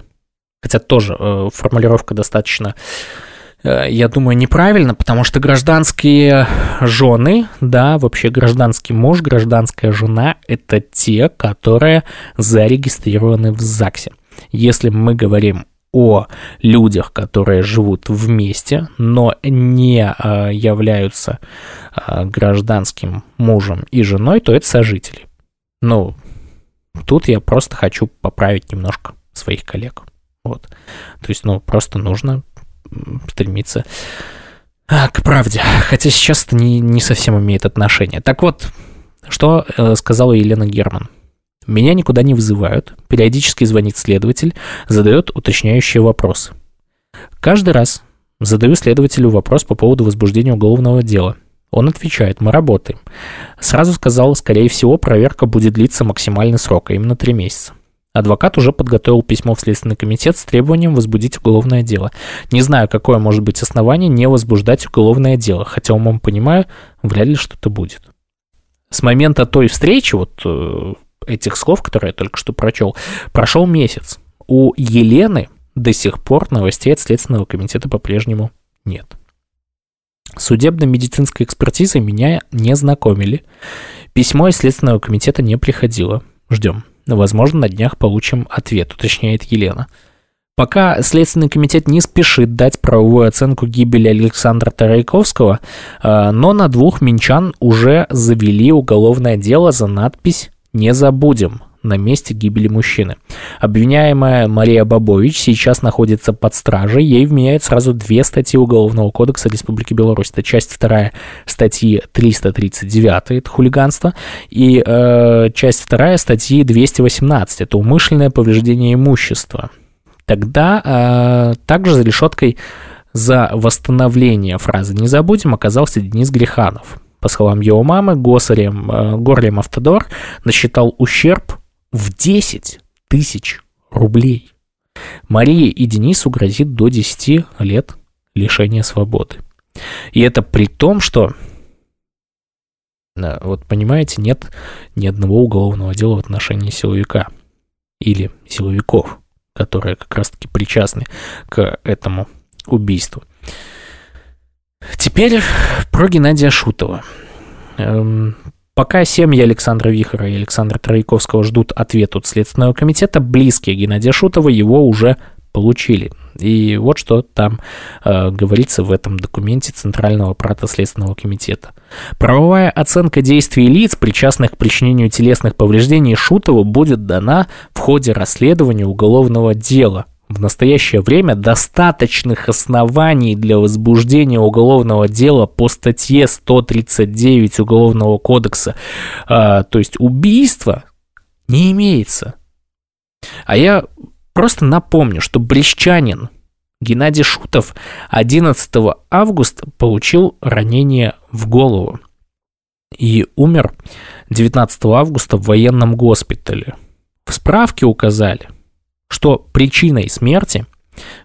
Хотя тоже э, формулировка достаточно Э, я думаю, неправильно, потому что гражданские жены, да, вообще гражданский муж, гражданская жена – это те, которые зарегистрированы в ЗАГСе. Если мы говорим о людях, которые живут вместе, но не э, являются э, гражданским мужем и женой, то это сожители. Ну, тут я просто хочу поправить немножко своих коллег. Вот. То есть, ну, просто нужно стремиться а, к правде. Хотя сейчас это не, не совсем имеет отношение. Так вот, что э, сказала Елена Герман. Меня никуда не вызывают. Периодически звонит следователь, задает уточняющие вопросы. Каждый раз задаю следователю вопрос по поводу возбуждения уголовного дела. Он отвечает, мы работаем. Сразу сказал, скорее всего, проверка будет длиться максимальный срок, а именно три месяца. Адвокат уже подготовил письмо в Следственный комитет с требованием возбудить уголовное дело. Не знаю, какое может быть основание не возбуждать уголовное дело, хотя умом понимаю, вряд ли что-то будет. С момента той встречи, вот э, этих слов, которые я только что прочел, прошел месяц. У Елены до сих пор новостей от Следственного комитета по-прежнему нет. Судебно-медицинской экспертизой меня не знакомили. Письмо из Следственного комитета не приходило. Ждем. Возможно, на днях получим ответ, уточняет Елена. Пока Следственный комитет не спешит дать правовую оценку гибели Александра Тарайковского, э, но на двух минчан уже завели уголовное дело за надпись «Не забудем» на месте гибели мужчины. Обвиняемая Мария Бабович сейчас находится под стражей. Ей вменяют сразу две статьи Уголовного кодекса Республики Беларусь. Это часть вторая статьи 339, это хулиганство, и э, часть вторая статьи 218, это умышленное повреждение имущества. Тогда э, также за решеткой за восстановление фразы «не забудем» оказался Денис Греханов. По словам его мамы, Госарем, э, Горлем Автодор насчитал ущерб в 10 тысяч рублей. Марии и Денису грозит до 10 лет лишения свободы. И это при том, что, вот понимаете, нет ни одного уголовного дела в отношении силовика или силовиков, которые как раз-таки причастны к этому убийству. Теперь про Геннадия Шутова. Пока семьи Александра Вихара и Александра Трояковского ждут ответ от Следственного комитета, близкие Геннадия Шутова его уже получили. И вот что там э, говорится в этом документе Центрального аппарата Следственного комитета. Правовая оценка действий лиц, причастных к причинению телесных повреждений Шутову, будет дана в ходе расследования уголовного дела в настоящее время достаточных оснований для возбуждения уголовного дела по статье 139 Уголовного кодекса, а, то есть убийство, не имеется. А я просто напомню, что брещанин Геннадий Шутов 11 августа получил ранение в голову и умер 19 августа в военном госпитале. В справке указали, что причиной смерти,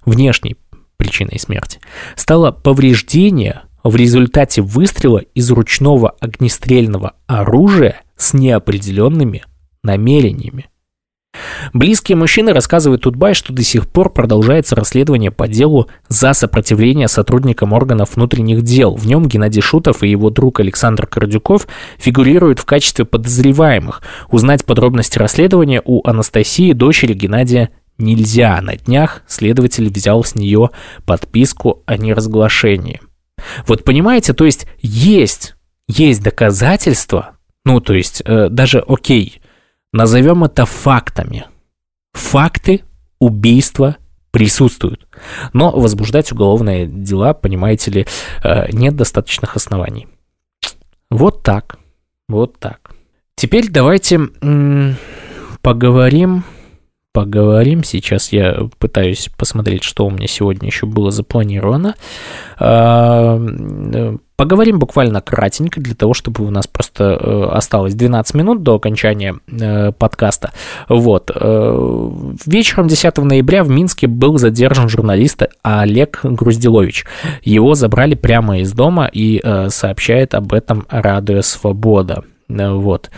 внешней причиной смерти, стало повреждение в результате выстрела из ручного огнестрельного оружия с неопределенными намерениями. Близкие мужчины рассказывают Тутбай, что до сих пор продолжается расследование по делу за сопротивление сотрудникам органов внутренних дел. В нем Геннадий Шутов и его друг Александр Кардюков фигурируют в качестве подозреваемых. Узнать подробности расследования у Анастасии, дочери Геннадия, нельзя. На днях следователь взял с нее подписку о неразглашении. Вот понимаете, то есть есть, есть доказательства, ну то есть э, даже окей, Назовем это фактами. Факты убийства присутствуют. Но возбуждать уголовные дела, понимаете ли, э, нет достаточных оснований. Вот так. Вот так. Теперь давайте поговорим поговорим. Сейчас я пытаюсь посмотреть, что у меня сегодня еще было запланировано. А, э, поговорим буквально кратенько, для того, чтобы у нас просто э, осталось 12 минут до окончания э, подкаста. Вот. Вечером 10 ноября в Минске был задержан журналист Олег Груздилович. Его забрали прямо из дома и сообщает об этом Радио Свобода. Вот.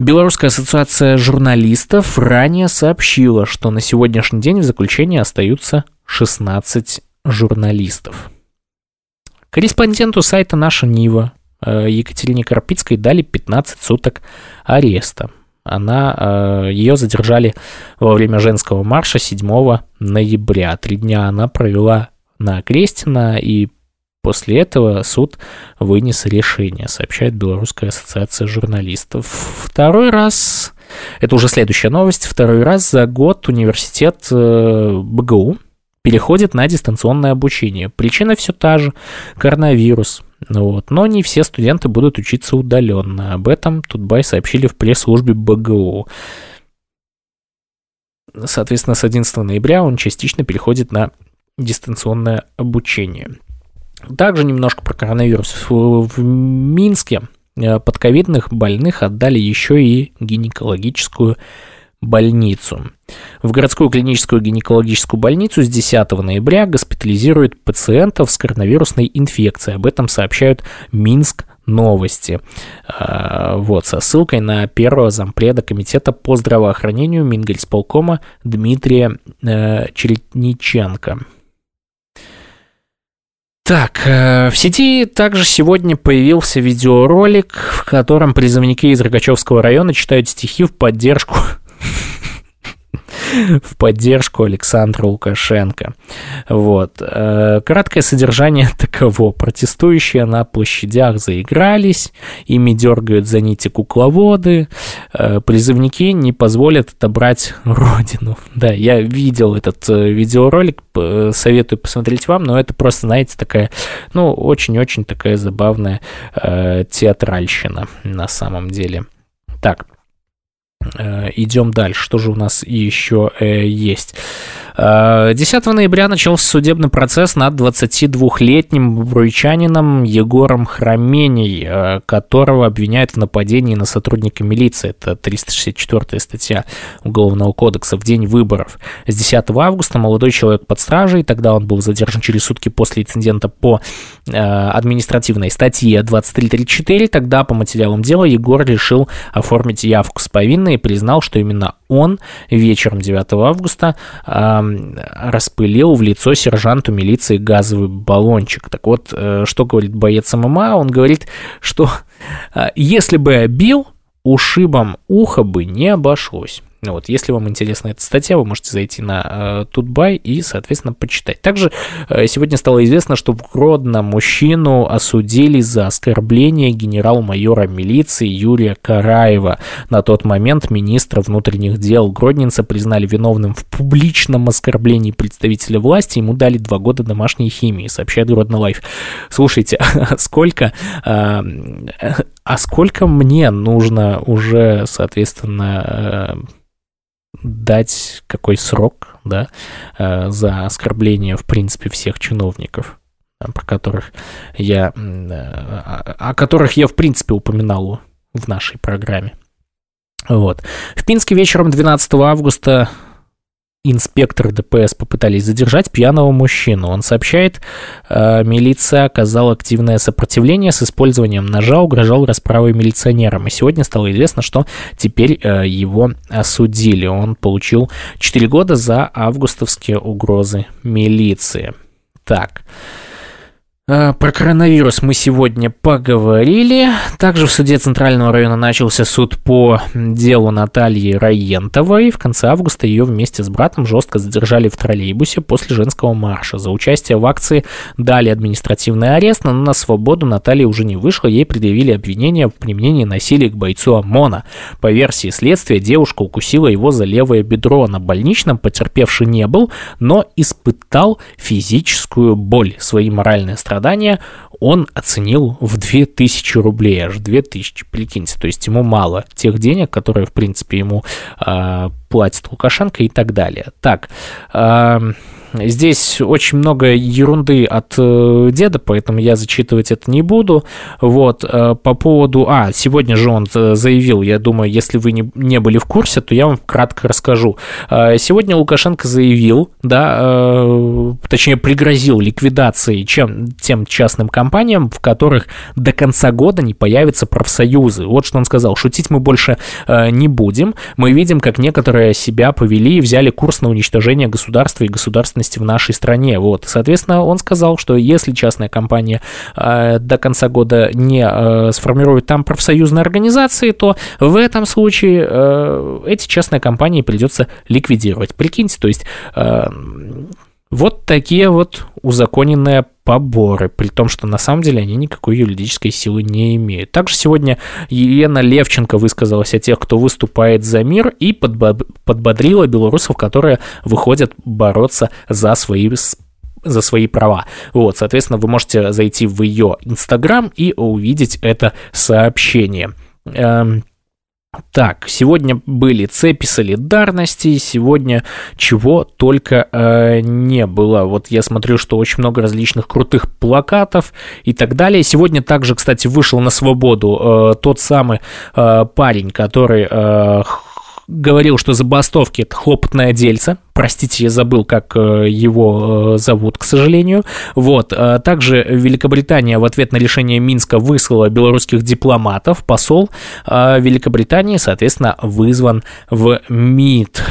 Белорусская ассоциация журналистов ранее сообщила, что на сегодняшний день в заключении остаются 16 журналистов. Корреспонденту сайта «Наша Нива» э, Екатерине Карпицкой дали 15 суток ареста. Она, э, ее задержали во время женского марша 7 ноября. Три дня она провела на Крестина и После этого суд вынес решение, сообщает Белорусская ассоциация журналистов. Второй раз, это уже следующая новость, второй раз за год университет э, БГУ переходит на дистанционное обучение. Причина все та же – коронавирус. Вот. Но не все студенты будут учиться удаленно. Об этом Тутбай сообщили в пресс-службе БГУ. Соответственно, с 11 ноября он частично переходит на дистанционное обучение. Также немножко про коронавирус. В, Минске э, подковидных больных отдали еще и гинекологическую больницу. В городскую клиническую гинекологическую больницу с 10 ноября госпитализируют пациентов с коронавирусной инфекцией. Об этом сообщают Минск новости. Э, вот, со ссылкой на первого зампреда комитета по здравоохранению Мингельсполкома Дмитрия э, Черетниченко. Так, э, в сети также сегодня появился видеоролик, в котором призывники из Рогачевского района читают стихи в поддержку в поддержку Александра Лукашенко. Вот. Э, краткое содержание таково. Протестующие на площадях заигрались, ими дергают за нити кукловоды, э, призывники не позволят отобрать родину. Да, я видел этот э, видеоролик, советую посмотреть вам, но это просто, знаете, такая, ну, очень-очень такая забавная театральщина на самом деле. Так, идем дальше. Что же у нас еще э, есть? 10 э, ноября начался судебный процесс над 22-летним бруйчанином Егором Храменей, э, которого обвиняют в нападении на сотрудника милиции. Это 364 статья Уголовного кодекса в день выборов. С 10 августа молодой человек под стражей, тогда он был задержан через сутки после инцидента по э, административной статье 2334. Тогда по материалам дела Егор решил оформить явку с повинной и признал, что именно он вечером 9 августа распылил в лицо сержанту милиции газовый баллончик. Так вот, э, что говорит боец ММА? Он говорит, что э, если бы я бил, ушибом уха бы не обошлось. Ну вот, если вам интересна эта статья, вы можете зайти на э, Тутбай и, соответственно, почитать. Также э, сегодня стало известно, что в Гродно мужчину осудили за оскорбление генерал-майора милиции Юрия Караева. На тот момент министра внутренних дел Гродненца признали виновным в публичном оскорблении представителя власти. Ему дали два года домашней химии, сообщает Гродно Life. Слушайте, сколько... Э, а сколько мне нужно уже, соответственно, э, дать какой срок да, за оскорбление, в принципе, всех чиновников про которых я, о которых я, в принципе, упоминал в нашей программе. Вот. В Пинске вечером 12 августа инспекторы ДПС попытались задержать пьяного мужчину. Он сообщает, э, милиция оказала активное сопротивление с использованием ножа, угрожал расправой милиционерам. И сегодня стало известно, что теперь э, его осудили. Он получил 4 года за августовские угрозы милиции. Так. Э, про коронавирус мы сегодня поговорили. Также в суде Центрального района начался суд по делу Натальи Раентовой. В конце августа ее вместе с братом жестко задержали в троллейбусе после женского марша. За участие в акции дали административный арест, но на свободу Наталья уже не вышла. Ей предъявили обвинение в применении насилия к бойцу ОМОНа. По версии следствия, девушка укусила его за левое бедро. На больничном потерпевший не был, но испытал физическую боль. Свои моральные страдания страдания он оценил в 2000 рублей, аж 2000, прикиньте, то есть ему мало тех денег, которые, в принципе, ему э, платит Лукашенко и так далее. Так, э, Здесь очень много ерунды от э, деда, поэтому я зачитывать это не буду. Вот, э, по поводу... А, сегодня же он э, заявил, я думаю, если вы не, не были в курсе, то я вам кратко расскажу. Сегодня Лукашенко заявил, да, точнее, пригрозил ликвидацией чем, тем частным компаниям, в которых до конца года не появятся профсоюзы. Вот что он сказал. Шутить мы больше не будем. Мы видим, как некоторые себя повели и взяли курс на уничтожение государства и государственной безопасности в нашей стране. Вот, соответственно, он сказал, что если частная компания э, до конца года не э, сформирует там профсоюзные организации, то в этом случае э, эти частные компании придется ликвидировать. Прикиньте, то есть э, вот такие вот узаконенные поборы, при том, что на самом деле они никакой юридической силы не имеют. Также сегодня Елена Левченко высказалась о тех, кто выступает за мир и подбодрила белорусов, которые выходят бороться за свои за свои права. Вот, соответственно, вы можете зайти в ее Инстаграм и увидеть это сообщение. Эм, так, сегодня были цепи солидарности, сегодня чего только э, не было. Вот я смотрю, что очень много различных крутых плакатов и так далее. Сегодня также, кстати, вышел на свободу э, тот самый э, парень, который э, говорил, что забастовки – это хлопотное дельце. Простите, я забыл, как э, его э, зовут, к сожалению. Вот. Э, также Великобритания в ответ на решение Минска выслала белорусских дипломатов. Посол Великобритании, соответственно, вызван в МИД.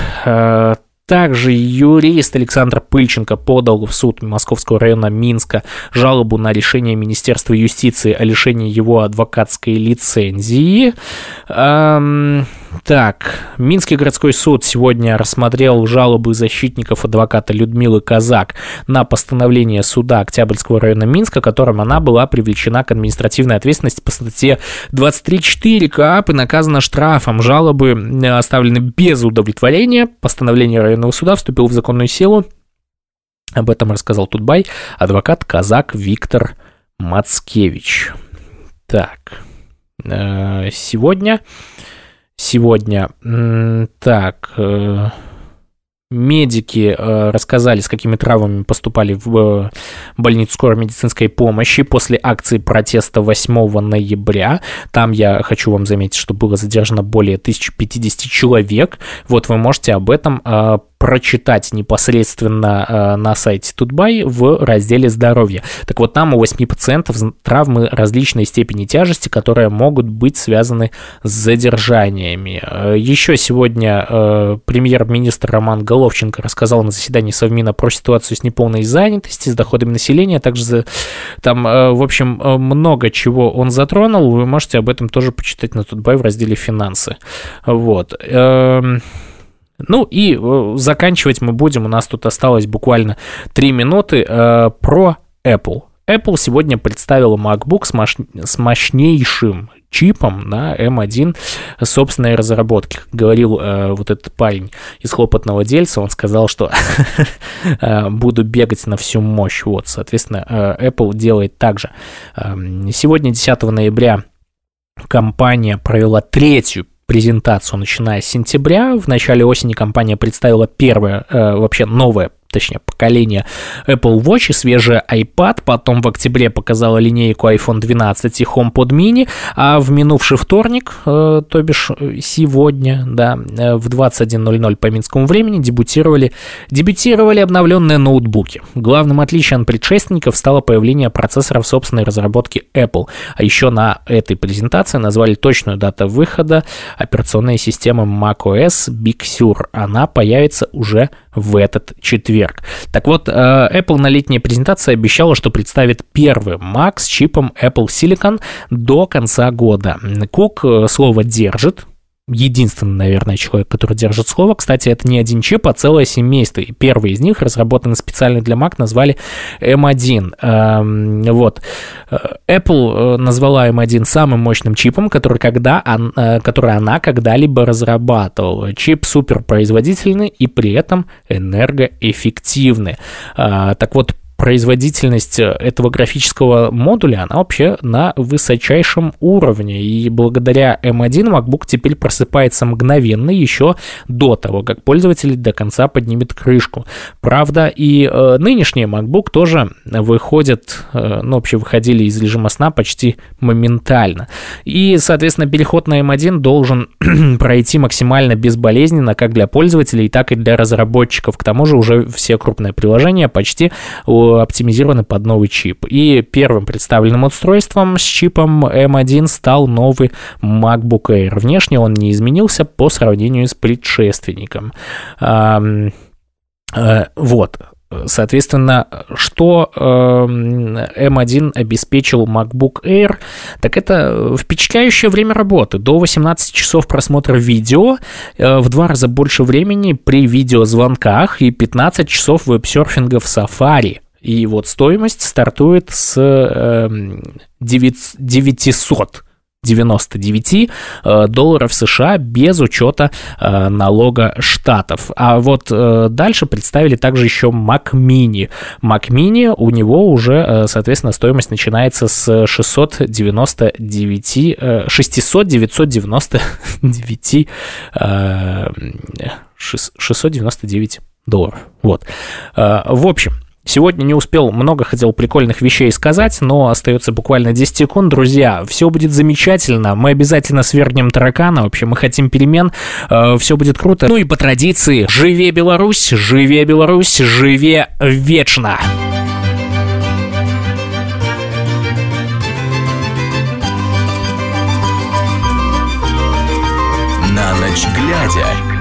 Также юрист Александр Пыльченко подал в суд Московского района Минска жалобу на решение Министерства юстиции о лишении его адвокатской лицензии. Эм, так, Минский городской суд сегодня рассмотрел жалобы защитников адвоката Людмилы Казак на постановление суда Октябрьского района Минска, которым она была привлечена к административной ответственности по статье 23.4 КАП и наказана штрафом. Жалобы э, оставлены без удовлетворения. Постановление районного суда вступило в законную силу. Об этом рассказал Тутбай, адвокат Казак Виктор Мацкевич. Так, э, сегодня сегодня. Так, э, медики э, рассказали, с какими травмами поступали в больницу скорой медицинской помощи после акции протеста 8 ноября. Там я хочу вам заметить, что было задержано более 1050 человек. Вот вы можете об этом прочитать непосредственно э, на сайте Тутбай в разделе «Здоровье». Так вот, там у 8 пациентов травмы различной степени тяжести, которые могут быть связаны с задержаниями. Э, еще сегодня э, премьер-министр Роман Головченко рассказал на заседании Совмина про ситуацию с неполной занятостью, с доходами населения, также там, в общем, много чего он затронул, вы можете об этом тоже почитать на Тутбай в разделе «Финансы». Вот. Эм, ну и э, заканчивать мы будем, у нас тут осталось буквально 3 минуты, э, про Apple. Apple сегодня представила MacBook с, мощ... с мощнейшим чипом на M1 собственной разработки. Говорил э, вот этот парень из хлопотного дельца, он сказал, что э, буду бегать на всю мощь. Вот, соответственно, э, Apple делает так же. Э, сегодня, 10 ноября, компания провела третью презентацию, начиная с сентября. В начале осени компания представила первое, э, вообще новое точнее, поколение Apple Watch и свежий iPad, потом в октябре показала линейку iPhone 12 и HomePod mini, а в минувший вторник, э, то бишь сегодня, да, э, в 21.00 по минскому времени дебютировали, дебютировали обновленные ноутбуки. Главным отличием предшественников стало появление процессоров собственной разработки Apple, а еще на этой презентации назвали точную дату выхода операционной системы macOS Big Sur. Она появится уже в этот четверг. Так вот, э, Apple на летней презентации обещала, что представит первый Mac с чипом Apple Silicon до конца года. Кук э, слово держит, единственный, наверное, человек, который держит слово. Кстати, это не один чип, а целое семейство. И первый из них, разработанный специально для Mac, назвали M1. Эм, вот. Э, Apple э, назвала M1 самым мощным чипом, который, когда, э, который она когда-либо разрабатывала. Чип суперпроизводительный и при этом энергоэффективный. Так вот, производительность э, этого графического модуля, она вообще на высочайшем уровне. И благодаря M1 MacBook теперь просыпается мгновенно еще до того, как пользователь до конца поднимет крышку. Правда, и э, нынешние MacBook тоже выходят, э, ну, вообще выходили из режима сна почти моментально. И, соответственно, переход на M1 должен пройти максимально безболезненно как для пользователей, так и для разработчиков. К тому же уже все крупные приложения почти оптимизированы под новый чип. И первым представленным устройством с чипом M1 стал новый MacBook Air. Внешне он не изменился по сравнению с предшественником. Э, вот. Соответственно, что M1 обеспечил MacBook Air, так это впечатляющее время работы. До 18 часов просмотра видео, э, в два раза больше времени при видеозвонках и 15 часов веб-серфинга в Safari. И вот стоимость стартует с 900 эм, 99 э, долларов США без учета э, налога штатов. А вот э, дальше представили также еще Mac Mini. Mac Mini у него уже, соответственно, стоимость начинается с 699, 600 999 699 долларов. Вот. В общем, Сегодня не успел, много хотел прикольных вещей сказать, но остается буквально 10 секунд. Друзья, все будет замечательно. Мы обязательно свергнем таракана. Вообще, мы хотим перемен. Э, все будет круто. Ну и по традиции, живе Беларусь, живе Беларусь, живе вечно. На ночь глядя.